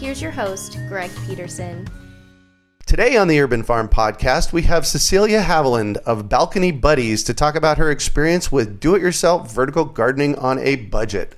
here's your host, Greg Peterson. Today on the Urban Farm Podcast, we have Cecilia Haviland of Balcony Budeze to talk about her experience with do it yourself vertical gardening on a budget.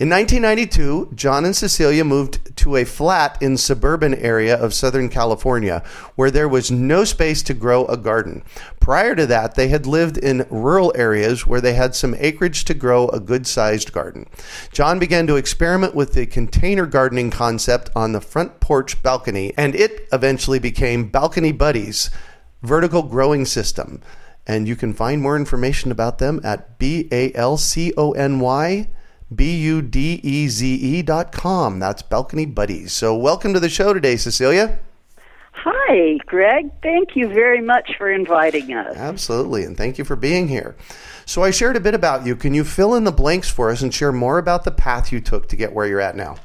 In 1992, John and Cecilia moved to a flat in suburban area of Southern California where there was no space to grow a garden. Prior to that, they had lived in rural areas where they had some acreage to grow a good-sized garden. John began to experiment with the container gardening concept on the front porch balcony, and it eventually became Balcony Budeze vertical growing system. And you can find more information about them at B A L C O N Y B-U-D-E-Z-E dot com. That's Balcony Budeze. So welcome to the show today, Cecilia. Hi, Greg. Thank you very much for inviting us. Absolutely, and thank you for being here. So I shared a bit about you. Can you fill in the blanks for us and share more about the path you took to get where you're at now?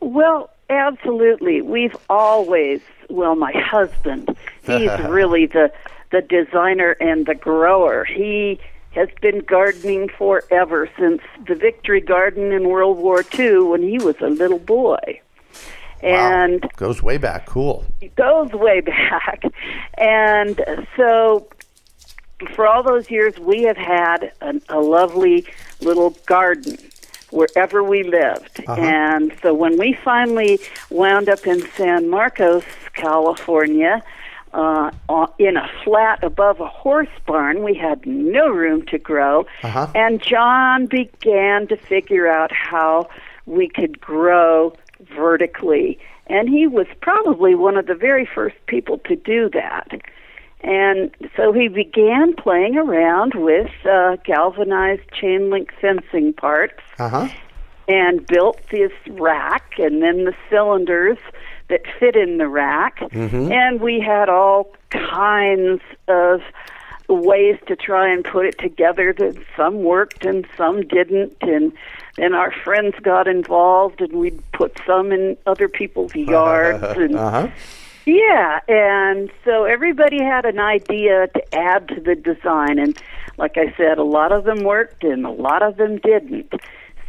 Well, absolutely. We've always, well, my husband, he's really the the designer and the grower. He has been gardening forever since the Victory Garden in World War II when he was a little boy. And wow. goes way back. Cool. It goes way back. And so for all those years, we have had a, a lovely little garden wherever we lived. Uh-huh. And so when we finally wound up in San Marcos, California, uh, in a flat above a horse barn. We had no room to grow. Uh-huh. And John began to figure out how we could grow vertically. And he was probably one of the very first people to do that. And so he began playing around with uh, galvanized chain link fencing parts uh-huh. and built this rack and then the cylinders that fit in the rack. Mm-hmm. And we had all kinds of ways to try and put it together that some worked and some didn't and then our friends got involved and we'd put some in other people's yards and uh-huh. yeah and so everybody had an idea to add to the design and like i said a lot of them worked and a lot of them didn't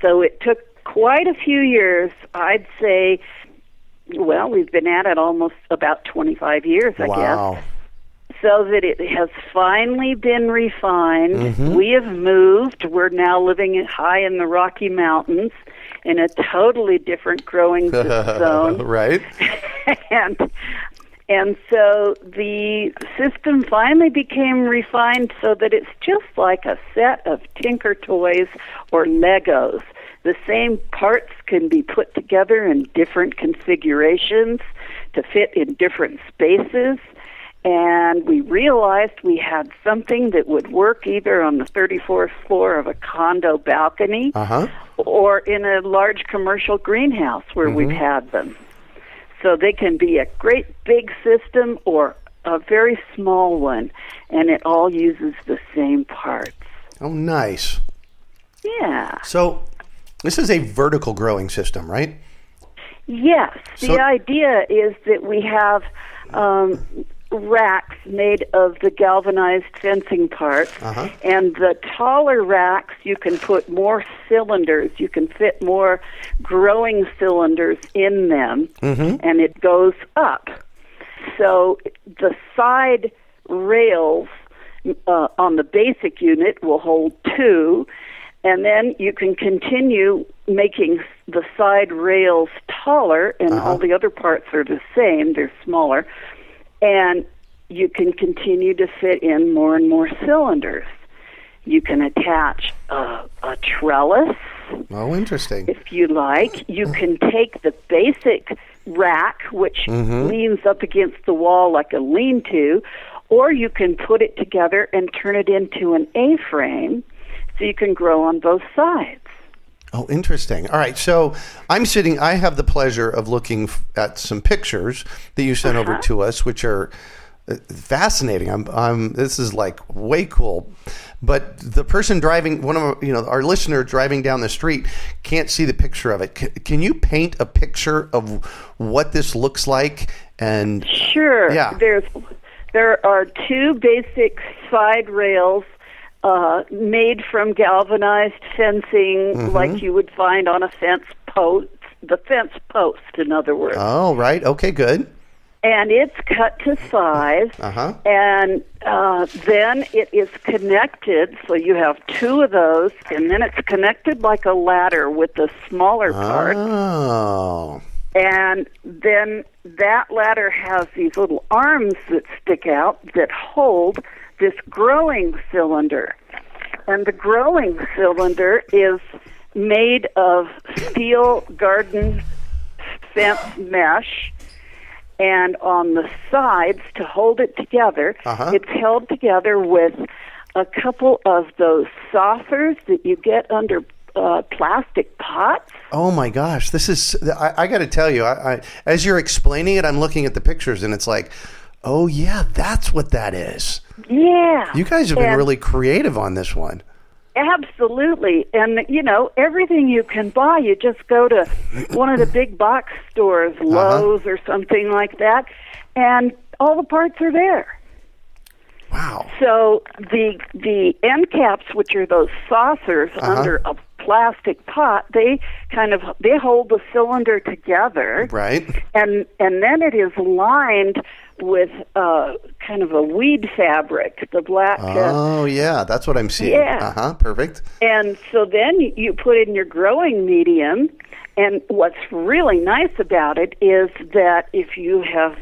so it took quite a few years i'd say well, we've been at it almost about 25 years, I wow. guess. So that it has finally been refined. Mm-hmm. We have moved. We're now living high in the Rocky Mountains in a totally different growing zone. right. and and so the system finally became refined so that it's just like a set of Tinker Toys or Legos the same parts can be put together in different configurations to fit in different spaces. And we realized we had something that would work either on the 34th floor of a condo balcony uh-huh. or in a large commercial greenhouse where mm-hmm. we've had them. So they can be a great big system or a very small one, and it all uses the same parts. Oh, nice. Yeah. So this is a vertical growing system, right? Yes. So, the idea is that we have um, racks made of the galvanized fencing parts, uh-huh. and the taller racks you can put more cylinders. You can fit more growing cylinders in them, mm-hmm. and it goes up. So the side rails uh, on the basic unit will hold two, and then you can continue making the side rails taller, and uh-huh. all the other parts are the same. They're smaller, and you can continue to fit in more and more cylinders. You can attach a, a trellis Oh, interesting. if you like. You oh. can take the basic rack, which mm-hmm. leans up against the wall like a lean to, or you can put it together and turn it into an A frame so you can grow on both sides. Oh, interesting. All right. So I'm sitting, I have the pleasure of looking f- at some pictures that you sent over to us, which are uh, fascinating. I'm, I'm, this is like way cool. But the person driving, one of our, you know, our listener driving down the street can't see the picture of it. C- can you paint a picture of what this looks like? And Sure. Yeah. There's there are two basic side rails uh, made from galvanized fencing, Mm-hmm. like you would find on a fence post. The fence post, in other words. oh, right. Okay, good. and it's cut to size, Uh-huh. and uh, then it is connected. So you have two of those, and then it's connected like a ladder with the smaller part, Oh, and then that ladder has these little arms that stick out that hold this growing cylinder, and the growing cylinder is made of steel garden fence mesh and on the sides to hold it together, Uh-huh. it's held together with a couple of those saucers that you get under uh, plastic pots. Oh my gosh, this is. I, I got to tell you, I, I, as you're explaining it, I'm looking at the pictures and it's like, oh yeah, that's what that is. Yeah. You guys have been And- really creative on this one. Absolutely. And, you know, everything you can buy, you just go to one of the big box stores, Uh-huh. Lowe's or something like that, and all the parts are there. Wow. So the the end caps, which are those saucers Uh-huh. under a plastic pot, they kind of they hold the cylinder together, Right. and and then it is lined with uh, kind of a weed fabric, the black. Uh, Oh yeah, that's what I'm seeing. Yeah. Uh huh. Perfect. and so then you- put in your growing medium. And what's really nice about it is that if you have,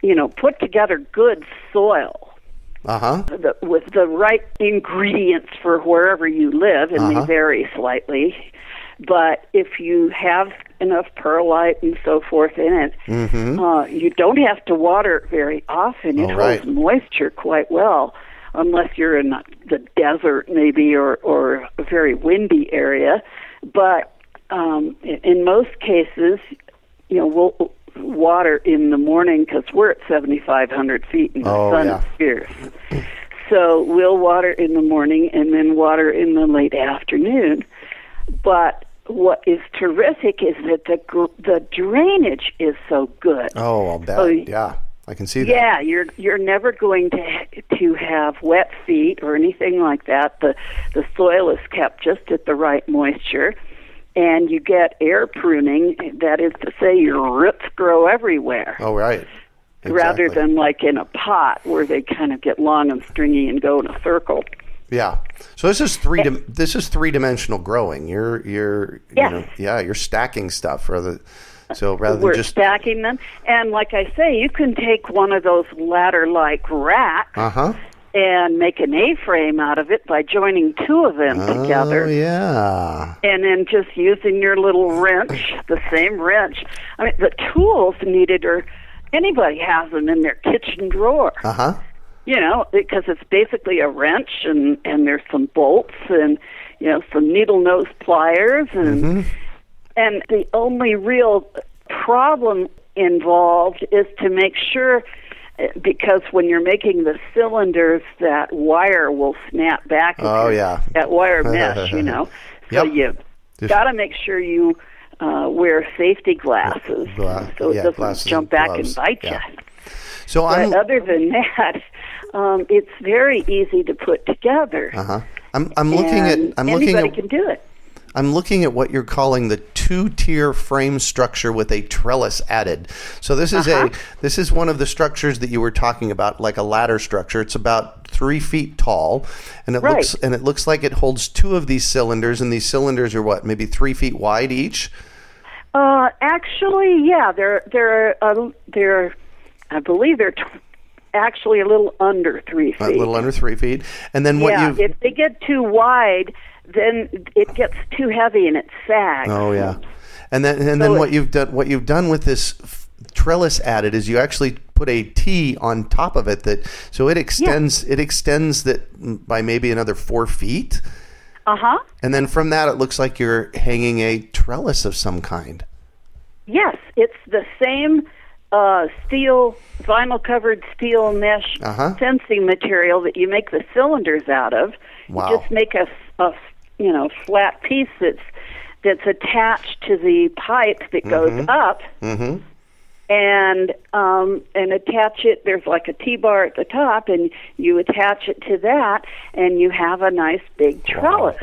you know, put together good soil, Uh huh. the, with the right ingredients for wherever you live, and Uh-huh. they vary slightly. But if you have enough perlite and so forth in it, uh, you don't have to water it very often. It Mm-hmm. Right. holds moisture quite well, unless you're in the desert maybe or or a very windy area. But um, in, in most cases, you know, we'll water in the morning because we're at 7,500 feet and the Oh, sun yeah. is fierce. So we'll water in the morning and then water in the late afternoon. But what is terrific is that the gr- the drainage is so good. Oh, I'll bet. Oh, yeah, I can see that. Yeah, you're you're never going to ha- to have wet feet or anything like that. The the soil is kept just at the right moisture, and you get air pruning. That is to say, your roots grow everywhere, Oh, right. rather than like in a pot where they kind of get long and stringy and go in a circle. Yeah. So this is three. Dim- this is three dimensional growing. You're you're Yeah. you know, yeah you're stacking stuff rather. So rather We're than just stacking them, and like I say, you can take one of those ladder-like racks uh huh. and make an A-frame out of it by joining two of them together. Oh yeah. and then just using your little wrench, the same wrench. I mean, the tools needed are anybody has them in their kitchen drawer. Uh huh. You know, because it's basically a wrench and and there's some bolts and you know some needle nose pliers and and the only real problem involved is to make sure because when you're making the cylinders that wire will snap back Oh, yeah. that wire mesh you know so Yep. you Just- got to make sure you uh, wear safety glasses Gla- so it yeah, doesn't jump back gloves. and bite Yeah. you So but I'm other than that um, it's very easy to put together uh huh. I'm I'm looking at I'm looking anybody at can do it I'm looking at what you're calling the two-tier frame structure with a trellis added. So this is Uh-huh. a this is one of the structures that you were talking about, like a ladder structure. It's about three feet tall, and it Right. looks and it looks like it holds two of these cylinders, and these cylinders are what, maybe three feet wide each. Uh, actually, yeah, they're they're uh, they're I believe they're t- actually a little under three feet. A little under three feet, and then what yeah, you've if they get too wide, then it gets too heavy and it sags. Oh yeah, and then and So then what you've done what you've done with this f- trellis added is you actually put a T on top of it that so it extends it extends that by maybe another four feet, Uh huh. and then from that it looks like you're hanging a trellis of some kind. Yes, it's the same uh, steel, vinyl covered steel mesh Uh-huh. fencing material that you make the cylinders out of. Wow. You just make a, a you know flat piece that's that's attached to the pipe that goes up. Mm-hmm. and um, and attach it. There's like a T-bar at the top, and you attach it to that, and you have a nice big trellis.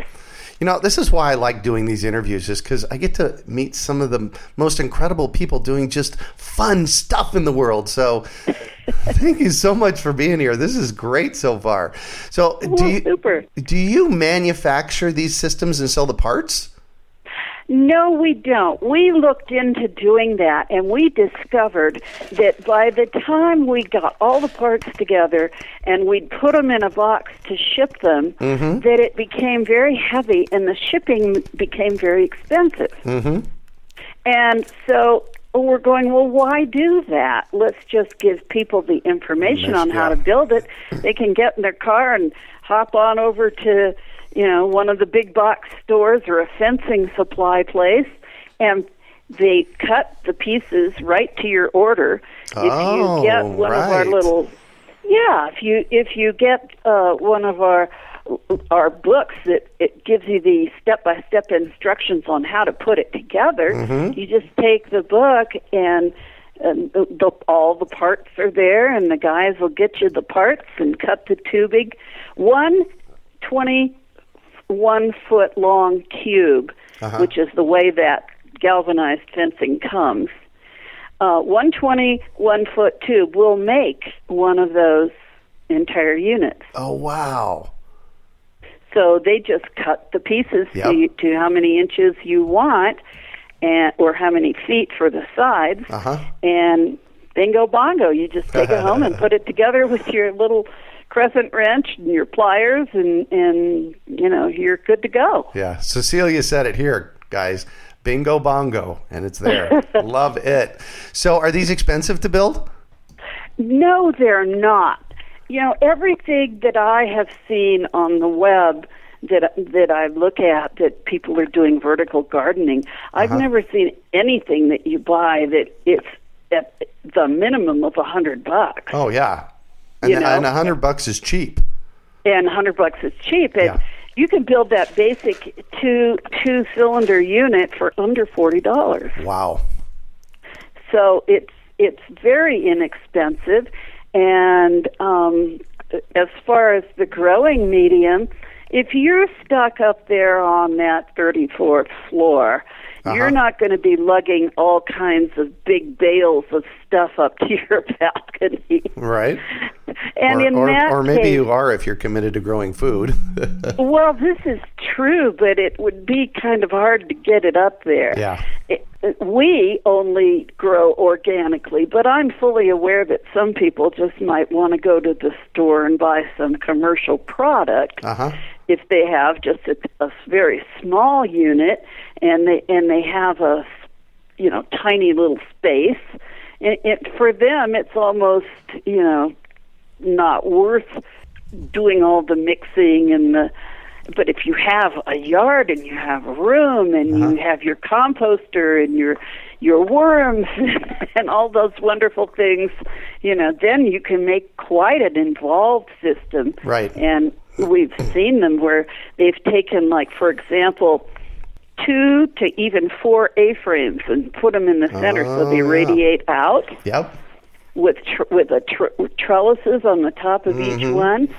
You know, this is why I like doing these interviews, just because I get to meet some of the most incredible people doing just fun stuff in the world. So, thank you so much for being here. This is great so far. So, do oh, you super. do you manufacture these systems and sell the parts? No, we don't. We looked into doing that, and we discovered that by the time we got all the parts together and we'd put them in a box to ship them, that it became very heavy, and the shipping became very expensive. Mm-hmm. And so we're going, well, why do that? Let's just give people the information on how Yeah. to build it. They can get in their car and hop on over to, you know, one of the big box stores or a fencing supply place and they cut the pieces right to your order. Oh, if you get one of our little yeah, if you if you get uh, one of our our books that it gives you the step by step instructions on how to put it together, Mm-hmm. you just take the book and. And the, the, all the parts are there, and the guys will get you the parts and cut the tubing. One twenty-one foot long cube, Uh-huh. which is the way that galvanized fencing comes, uh, 121 foot tube will make one of those entire units. Oh wow! So they just cut the pieces Yep. to, to how many inches you want, and or how many feet for the sides, Uh huh. and bingo bongo. You just take it home and put it together with your little crescent wrench and your pliers, and and you know you're good to go. Yeah, Cecilia said it here, guys. Bingo bongo, and it's there. Love it. So, are these expensive to build? No, they're not. You know, everything that I have seen on the web that that I look at that people are doing vertical gardening, I've Uh-huh. never seen anything that you buy that it's at the minimum of a hundred bucks. Oh yeah, and You know? and a hundred bucks is cheap. and a 100 bucks is cheap and Yeah. you can build that basic two two cylinder unit for under $40 Wow. so it's it's very inexpensive and um as far as the growing medium if you're stuck up there on that 34th floor Uh-huh. you're not going to be lugging all kinds of big bales of stuff up to your balcony Right. and or, in or, that or maybe case, you are if you're committed to growing food. Well, this is true, but it would be kind of hard to get it up there. Yeah. It, we only grow organically, but I'm fully aware that some people just might want to go to the store and buy some commercial product uh huh. If they have just a, a very small unit and they and they have a you know tiny little space. It, it, for them, it's almost you know not worth doing all the mixing and the but if you have a yard and you have a room and uh-huh. you have your composter and your your worms and all those wonderful things, you know, then you can make quite an involved system. Right. And we've seen them where they've taken like for example two to even four A-frames and put them in the center so they Oh, yeah. radiate out Yep. with tr- with a tr- with trellises on the top of each Mm-hmm. one,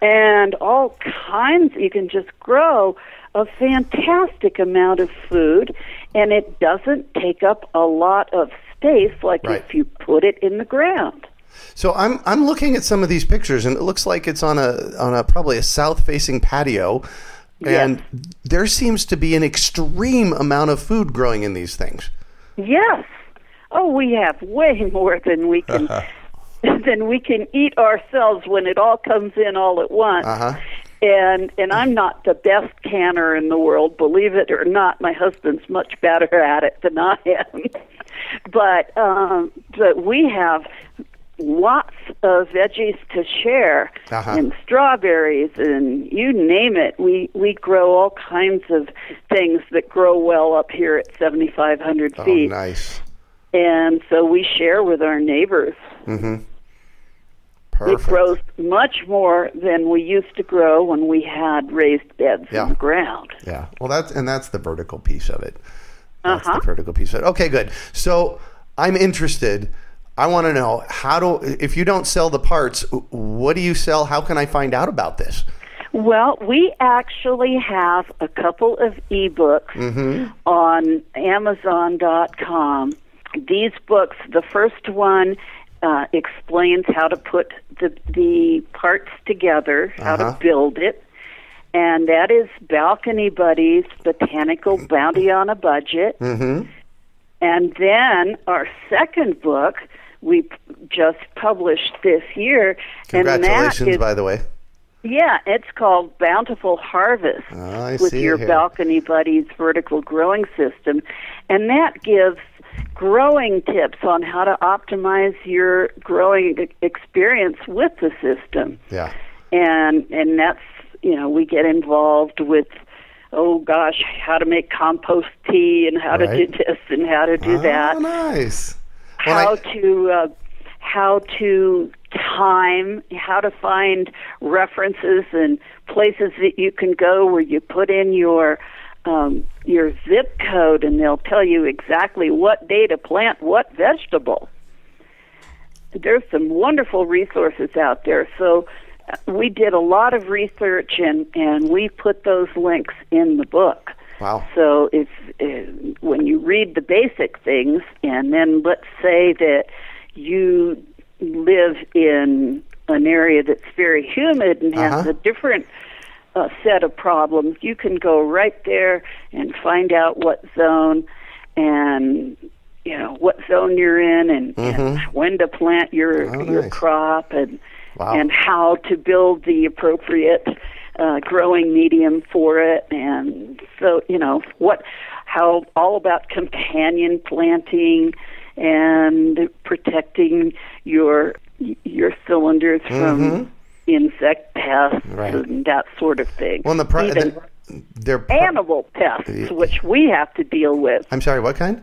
and all kinds. You can just grow a fantastic amount of food, and it doesn't take up a lot of space like Right. if you put it in the ground. So I'm I'm looking at some of these pictures, and it looks like it's on a on a probably a south facing patio, and there seems to be an extreme amount of food growing in these things. Yes. Oh, we have way more than we can than we can eat ourselves when it all comes in all at once. Uh-huh. And and I'm not the best canner in the world, believe it or not. My husband's much better at it than I am. but um but we have lots of veggies to share Uh-huh. and strawberries and you name it we we grow all kinds of things that grow well up here at 7500 Oh, feet nice. and so we share with our neighbors mm-hmm. Perfect. it grows much more than we used to grow when we had raised beds Yeah. in the ground Yeah. Well, that's and that's the vertical piece of it. That's Uh-huh. the vertical piece of it. Okay, good. So I'm interested. I want to know how do if you don't sell the parts, what do you sell? How can I find out about this? Well, we actually have a couple of ebooks on Amazon.com. These books, the first one uh, explains how to put the the parts together, how Uh-huh. to build it, and that is Balcony Budeze Botanical Bounty on a Budget. Mm-hmm. And then our second book we just published this year, and that Congratulations, by the way. yeah, it's called Bountiful Harvest ah, I with your. Balcony Budeze vertical growing system. And that gives growing tips on how to optimize your growing experience with the system. Yeah. And and that's, you know, we get involved with oh gosh, how to make compost tea and how to do this and how to do that Oh, nice. Well, how I- to uh, how to time, how to find references and places that you can go where you put in your um, your zip code and they'll tell you exactly what day to plant what vegetable. There's some wonderful resources out there. So we did a lot of research and and we put those links in the book. Wow. So if uh, when you read the basic things, and then let's say that you live in an area that's very humid and has Uh-huh. a different uh, set of problems, you can go right there and find out what zone and you know what zone you're in and, and when to plant your Mm-hmm. Oh, your nice. crop and Wow. and how to build the appropriate uh, growing medium for it, and so you know what, how all about companion planting and protecting your your cylinders from insect pests Mm-hmm. Right. and that sort of thing. Well, and the pri- Even the- they're pri- animal pests, which we have to deal with, I'm sorry. What kind?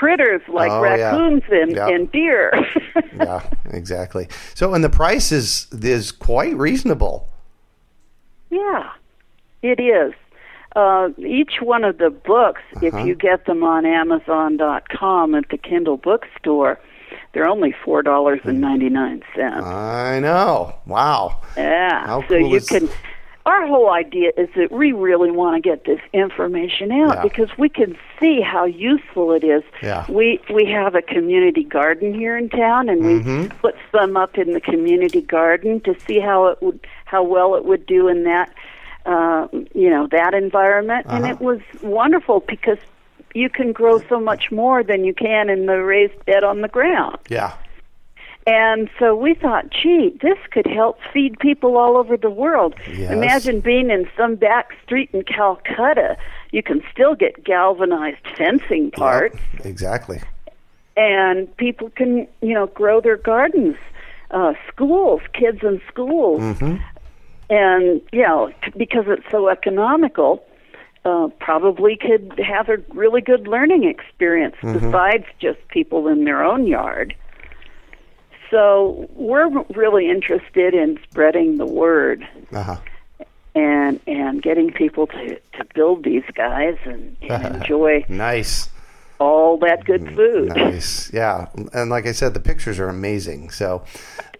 Critters like Oh, yeah. raccoons and, Yeah. and deer. yeah, exactly. So, and the price is is quite reasonable. Yeah, it is. Uh, each one of the books, if Uh-huh. you get them on Amazon.com at the Kindle bookstore, they're only four dollars and ninety nine cents. I know. Wow. yeah, how so cool you is- can. Our whole idea is that we really want to get this information out Yeah. because we can see how useful it is. Yeah. We we have a community garden here in town, and Mm-hmm. we put some up in the community garden to see how it would how well it would do in that uh, you know that environment, and Uh-huh. it was wonderful because you can grow so much more than you can in the raised bed on the ground. Yeah. And so we thought, gee, this could help feed people all over the world. Yes. Imagine being in some back street in Calcutta. You can still get galvanized fencing parts, Yep, exactly. and people can, you know, grow their gardens. Uh, schools, kids in schools, Mm-hmm. and you know, because it's so economical, uh, probably could have a really good learning experience Mm-hmm. besides just people in their own yard. So we're really interested in spreading the word Uh huh. and and getting people to to build these guys and, and enjoy Nice. all that good food. Nice. Yeah. And like I said, the pictures are amazing. So,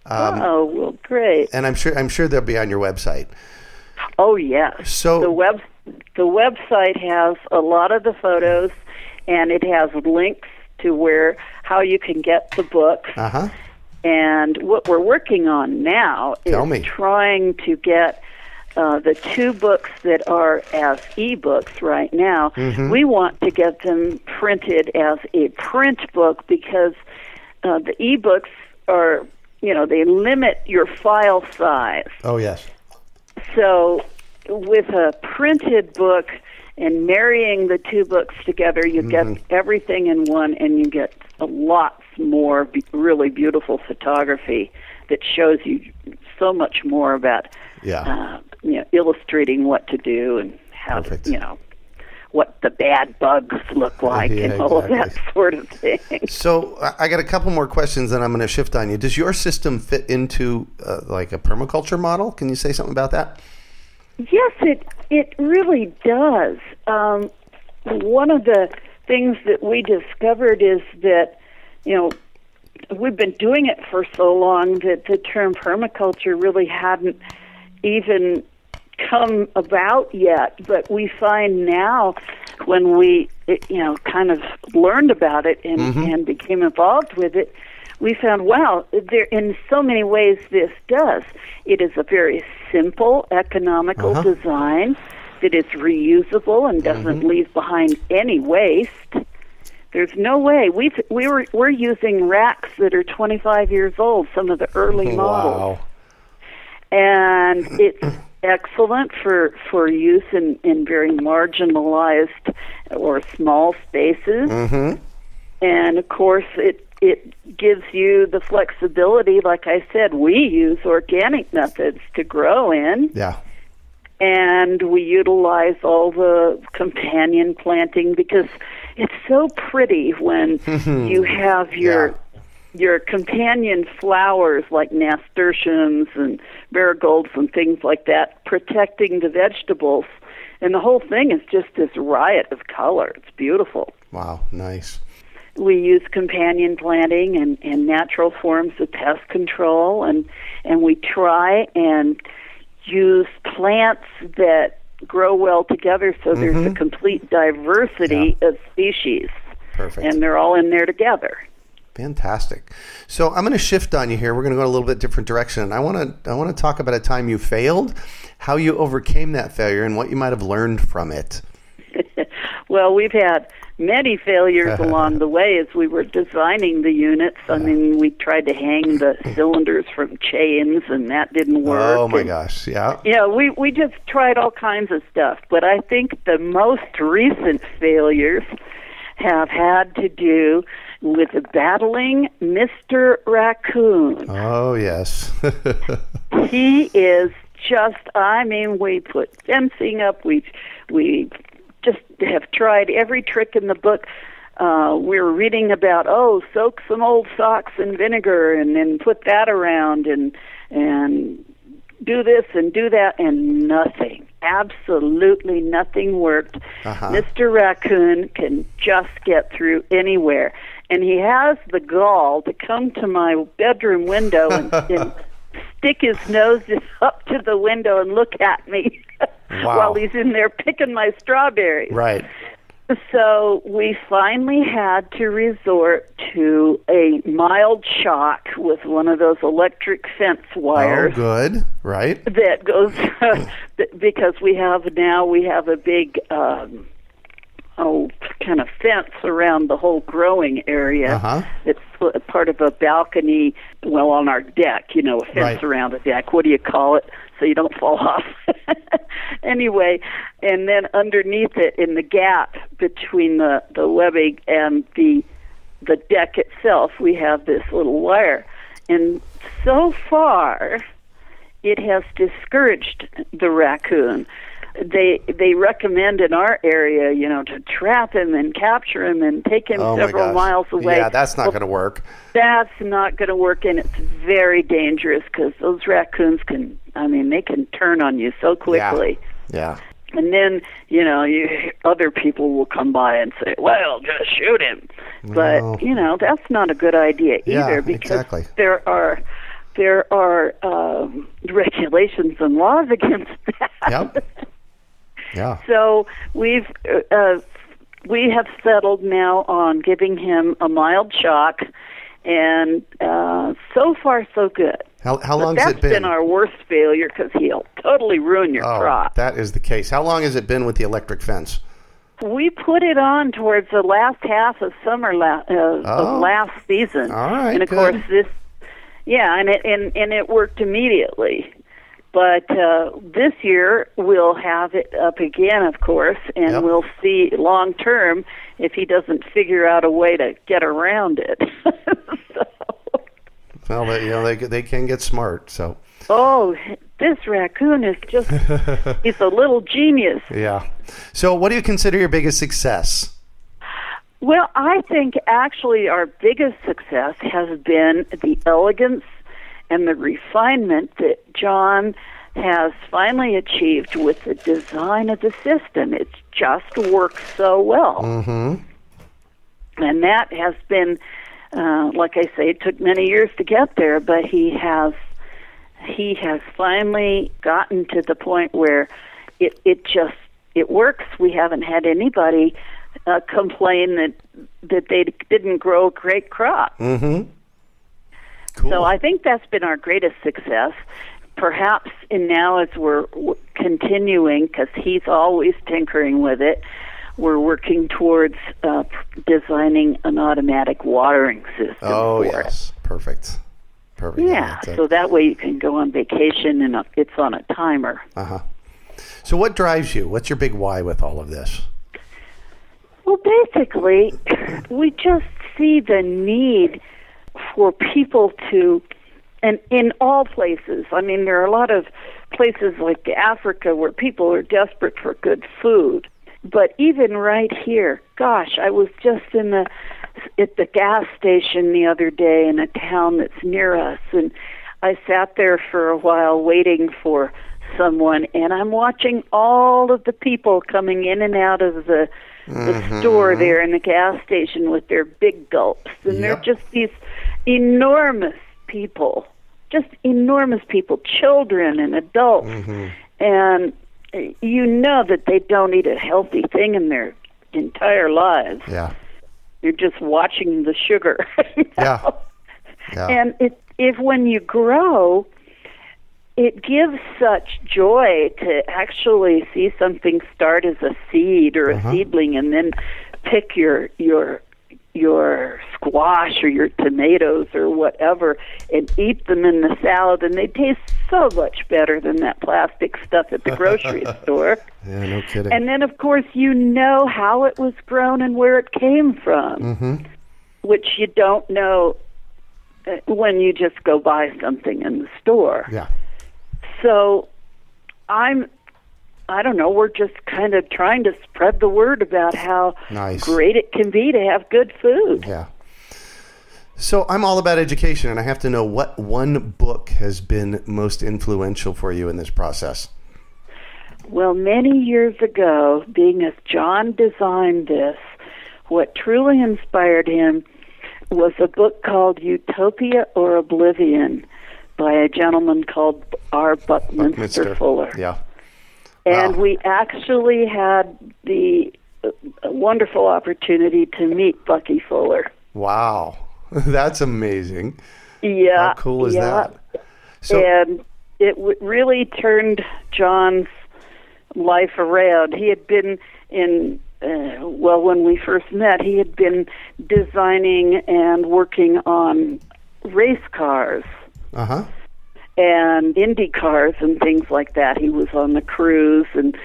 um, oh well, great. and I'm sure I'm sure they'll be on your website. Oh yes. So- the web the website has a lot of the photos, and it has links to where how you can get the book. Uh huh. And what we're working on now Tell is me. trying to get uh, the two books that are as ebooks right now. Mm-hmm. We want to get them printed as a print book because uh, the ebooks are, you know, they limit your file size. Oh yes. So, with a printed book and marrying the two books together, you Mm-hmm. get everything in one, and you get a lots more be- really beautiful photography that shows you so much more about, Yeah. uh, you know, illustrating what to do and how Perfect. to, you know, what the bad bugs look like Yeah, and all of that sort of thing. So I- I got a couple more questions, and I'm going to shift on you. Does your system fit into uh, like a permaculture model? Can you say something about that? Yes, it it really does. Um, one of the things that we discovered is that you know we've been doing it for so long that the term permaculture really hadn't even come about yet. But we find now when we you know kind of learned about it and, and became involved with it, we found wow, there in so many ways this does. It is a very simple, economical Uh-huh. design that is reusable and doesn't leave behind any waste. There's no way we we were we're using racks that are 25 years old, some of the early models, and it's excellent for for use in in very marginalized or small spaces. Mm-hmm. And of course, it it gives you the flexibility. Like I said, we use organic methods to grow in, Yeah. And we utilize all the companion planting because it's so pretty when you have your your companion flowers like nasturtiums and marigolds and things like that protecting the vegetables and the whole thing is just this riot of color it's beautiful Wow. Nice. we use companion planting and, and natural forms of pest control and and we try and use plants that grow well together so there's a mm-hmm. complete diversity of species Perfect. and they're all in there together Fantastic. So I'm going to shift on you here. We're going to go a little bit different direction. I want to I want to talk about a time you failed, how you overcame that failure, and what you might have learned from it. well we've had many failures along the way as we were designing the units i mean we tried to hang the cylinders from chains and that didn't work Oh my and- gosh. Yeah. Yeah, we we just tried all kinds of stuff, but I think the most recent failures have had to do with battling Mr. Raccoon. Oh yes. He is just I mean, we put fencing up, we we just have tried every trick in the book. Uh, we were reading about oh, soak some old socks in vinegar and then put that around and and do this and do that and nothing. Absolutely nothing worked. Uh-huh. Mr. Raccoon can just get through anywhere. And he has the gall to come to my bedroom window and, and stick his nose up to the window and look at me Wow. while he's in there picking my strawberries. right. So we finally had to resort to a mild shock with one of those electric fence wires. Oh, wires good. Right. that goes because we have now we have a big um oh kind of fence around the whole growing area Uh-huh. it's part of a balcony well on our deck you know a fence Right. around the deck what do you call it so you don't fall off anyway and then underneath it in the gap between the the webbing and the the deck itself we have this little wire and so far it has discouraged the raccoon. They they recommend in our area, you know, to trap him and capture him and take him Oh several miles away. Yeah, that's not Well, going to work. That's not going to work, and it's very dangerous because those raccoons can. I mean, they can turn on you so quickly. Yeah. yeah. And then, you know, you other people will come by and say, "Well, just shoot him." No. But, you know, that's not a good idea Yeah, either because exactly. there are there are um, regulations and laws against that. Yep. Yeah. So we've uh, uh, we have settled now on giving him a mild shock, and uh, so far so good. How, how long has it been? our worst failure because he'll totally ruin your oh, crop. that is the case. How long has it been with the electric fence? We put it on towards the last half of summer la- uh, Oh. of last season, All right, and of good. course this, yeah, and it and and it worked immediately. But uh, this year we'll have it up again, of course, and Yep. we'll see long term if he doesn't figure out a way to get around it. so, Well, they, you know, they, they can get smart. So, oh, this raccoon is just—he's a little genius. yeah. So, what do you consider your biggest success? Well, I think actually our biggest success has been the elegance and the refinement that John has finally achieved with the design of the system. It just works so well. Mm-hmm. And that has been, uh, like I say, it took many years to get there, but he has he has finally gotten to the point where it it just it works. We haven't had anybody uh, complain that that they didn't grow a great crop. Mm-hmm. Cool. So I think that's been our greatest success. Perhaps, and now as we're w- continuing, because he's always tinkering with it, we're working towards uh, designing an automatic watering system oh, yes. Perfect. Perfect. it. Yeah, so that way you can go on vacation and uh, it's on a timer. Uh-huh. So, what drives you? What's your big why with all of this? Well, basically, we just see the need for people to, and in all places. I mean, there are a lot of places like Africa where people are desperate for good food. But even right here, gosh, I was just in the at the gas station the other day in a town that's near us, and I sat there for a while waiting for someone, and I'm watching all of the people coming in and out of the the store there in the gas station with their big gulps, and they're just these enormous people, just enormous people, children and adults, and uh, you know that they don't eat a healthy thing in their entire lives. Yeah. You're just watching the sugar. you Yeah. Yeah. And it, if when you grow, it gives such joy to actually see something start as a seed or a Uh-huh. seedling, and then pick your your your squash or your tomatoes or whatever and eat them in the salad and they taste so much better than that plastic stuff at the grocery store. yeah, no kidding. And then, of course, you know how it was grown and where it came from, mm-hmm. which you don't know uh, when you just go buy something in the store. Yeah. So I'm, I don't know, we're just kind of trying to spread the word about how Nice. great it can be to have good food. Yeah. So I'm all about education, and I have to know what one book has been most influential for you in this process. Well, many years ago, being as John designed this, what truly inspired him was a book called Utopia or Oblivion by a gentleman called R. Buckminster, Buckminster. Fuller. Yeah. And Wow. we actually had the uh, wonderful opportunity to meet Bucky Fuller. Wow. That's amazing. Yeah. How cool is yeah. that? So and it w- really turned John's life around. He had been in, uh, well, when we first met, he had been designing and working on race cars uh huh. and Indy cars and things like that. He was on the cruise and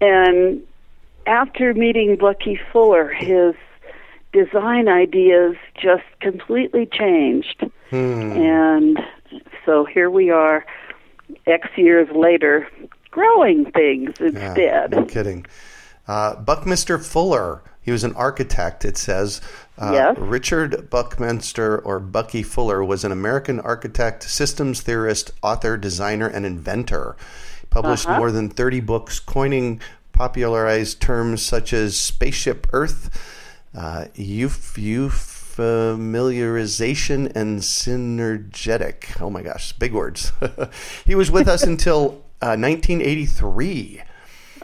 and after meeting Bucky Fuller, his design ideas just completely changed. Hmm. And so here we are, X years later, growing things Yeah, instead. no kidding. Uh, Buckminster Fuller. He was an architect. It says uh, Yes. Richard Buckminster or Bucky Fuller was an American architect, systems theorist, author, designer, and inventor. He published Uh-huh. more than 30 books, coining popularized terms such as spaceship Earth, uh, euf- ephemeralization and synergetic. Oh my gosh, big words. he was with us until uh, 1983.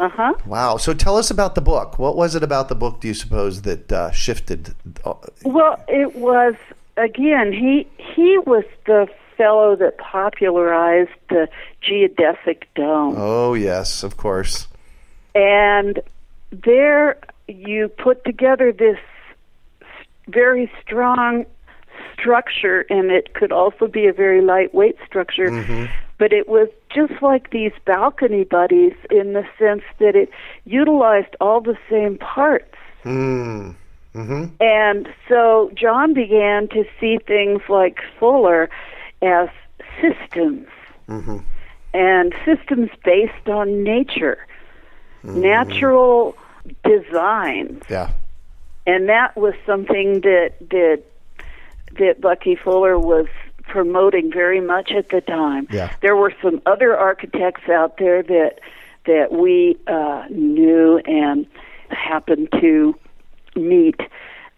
Uh huh. Wow. So tell us about the book. What was it about the book, do you suppose, that uh, shifted? Uh, Well, it was again. He he was the fellow that popularized the geodesic dome, oh, yes, of course. and there you put together this very strong structure, and it could also be a very lightweight structure. But it was just like these Balcony Budeze in the sense that it utilized all the same parts. Mm. hmm And so John began to see things like Fuller as systems and systems based on nature, natural designs. Yeah. And that was something that, that, that Bucky Fuller was promoting very much at the time. Yeah. There were some other architects out there that that we uh, knew and happened to meet.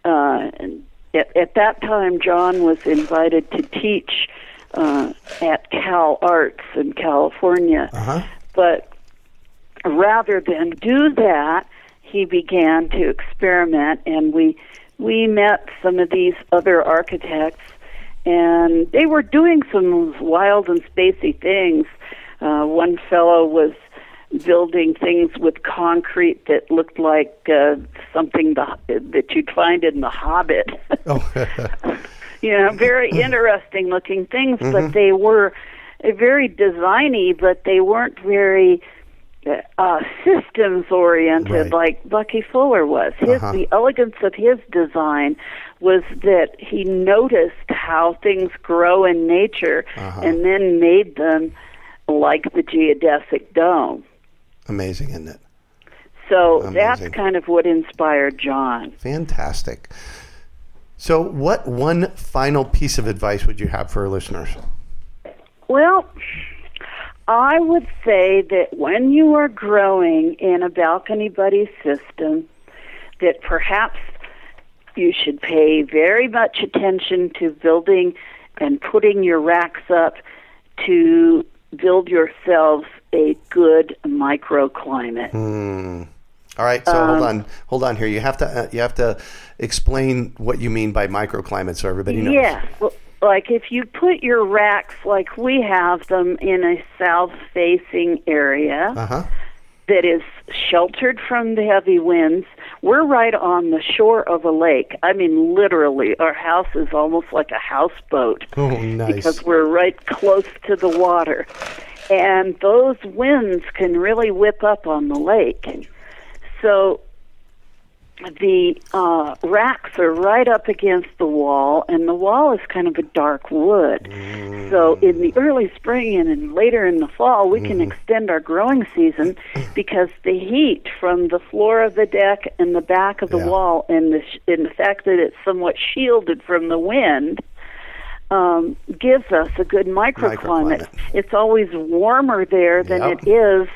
Uh, and at, at that time, John was invited to teach uh, at Cal Arts in California. Uh-huh. But rather than do that, he began to experiment, and we we met some of these other architects, and they were doing some wild and spacey things. Uh, one fellow was building things with concrete that looked like uh, something the, that you'd find in The Hobbit. Oh, you know, very interesting looking things, but they were uh, very designy, but they weren't very uh, systems oriented Right. like Bucky Fuller was. His Uh-huh. the elegance of his design was that he noticed how things grow in nature Uh-huh. and then made them like the geodesic dome. amazing, isn't it? So Amazing. that's kind of what inspired John. Fantastic. So, what one final piece of advice would you have for our listeners? Well, I would say that when you are growing in a balcony buddy system, that perhaps you should pay very much attention to building and putting your racks up to build yourselves a good microclimate. Hmm. All right, so hold Um, on, hold on here. You have to uh, you have to explain what you mean by microclimate so everybody knows. Yes. Well, Like if you put your racks like we have them in a south facing area, Uh huh. that is sheltered from the heavy winds. We're right on the shore of a lake. I mean, literally, our house is almost like a houseboat Oh, nice. because we're right close to the water. And those winds can really whip up on the lake. So the uh, racks are right up against the wall, and the wall is kind of a dark wood. So in the early spring and in later in the fall, we can extend our growing season because the heat from the floor of the deck and the back of the Yeah. wall, and the sh- and the fact that it's somewhat shielded from the wind. Um, gives us a good microclimate. Microclimate. It's always warmer there than Yep. it is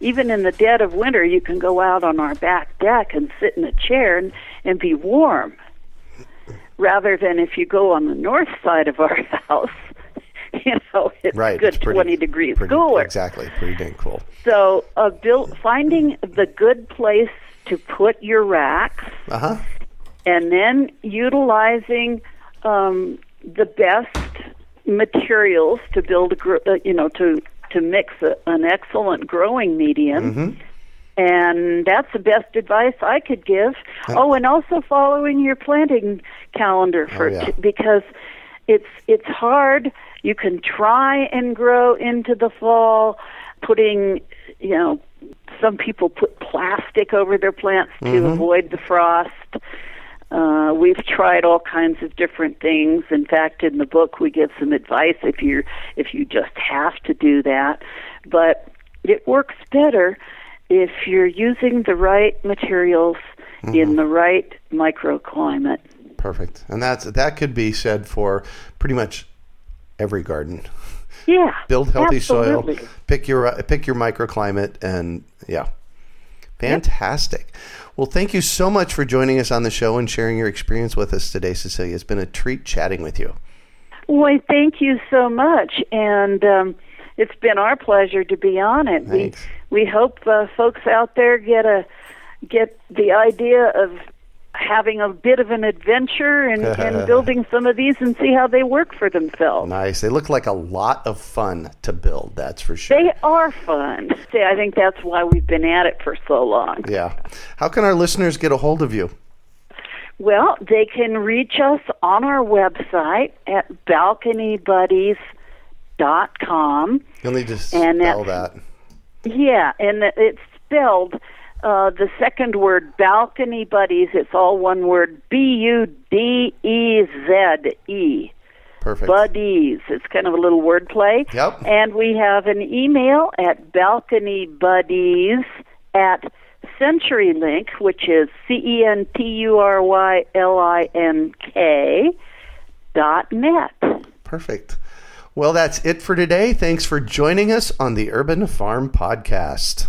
even in the dead of winter, you can go out on our back deck and sit in a chair and, and be warm. Rather than if you go on the north side of our house, you know, it's right. good it's pretty- 20 degrees pretty- cooler. Exactly. Pretty dang cool. So, uh, build, finding the good place to put your racks Uh huh. and then utilizing um, the best materials to build a gr- uh, you know to to mix a, an excellent growing medium Mm-hmm. and that's the best advice I could give. Oh, and also following your planting calendar for Oh, yeah. t- because it's it's hard. You can try and grow into the fall, putting you know some people put plastic over their plants to Mm-hmm. avoid the frost. Uh, we've tried all kinds of different things. In fact, in the book, we give some advice if you if you just have to do that. But it works better if you're using the right materials in the right microclimate. Perfect. And that's that could be said for pretty much every garden. Yeah. Build healthy absolutely. soil. Pick your pick your microclimate, and yeah. Fantastic. Yep. Well, thank you so much for joining us on the show and sharing your experience with us today, Cecilia. It's been a treat chatting with you. Well, thank you so much. And um, it's been our pleasure to be on it. Thanks. We we hope uh, folks out there get a get the idea of having a bit of an adventure and, and building some of these and see how they work for themselves. Nice. They look like a lot of fun to build, that's for sure. They are fun. See, I think that's why we've been at it for so long. Yeah. How can our listeners get a hold of you? Well, they can reach us on our website at balconybudeze.com. You'll need to spell that. Yeah, and it's spelled uh, the second word, balcony Budeze, it's all one word B U D E Z E. Perfect. Buddies. It's kind of a little wordplay. Yep. And we have an email at balconybudeze at CenturyLink, which is C E N T U R Y L I N K dot net. Perfect. Well, that's it for today. Thanks for joining us on the Urban Farm Podcast.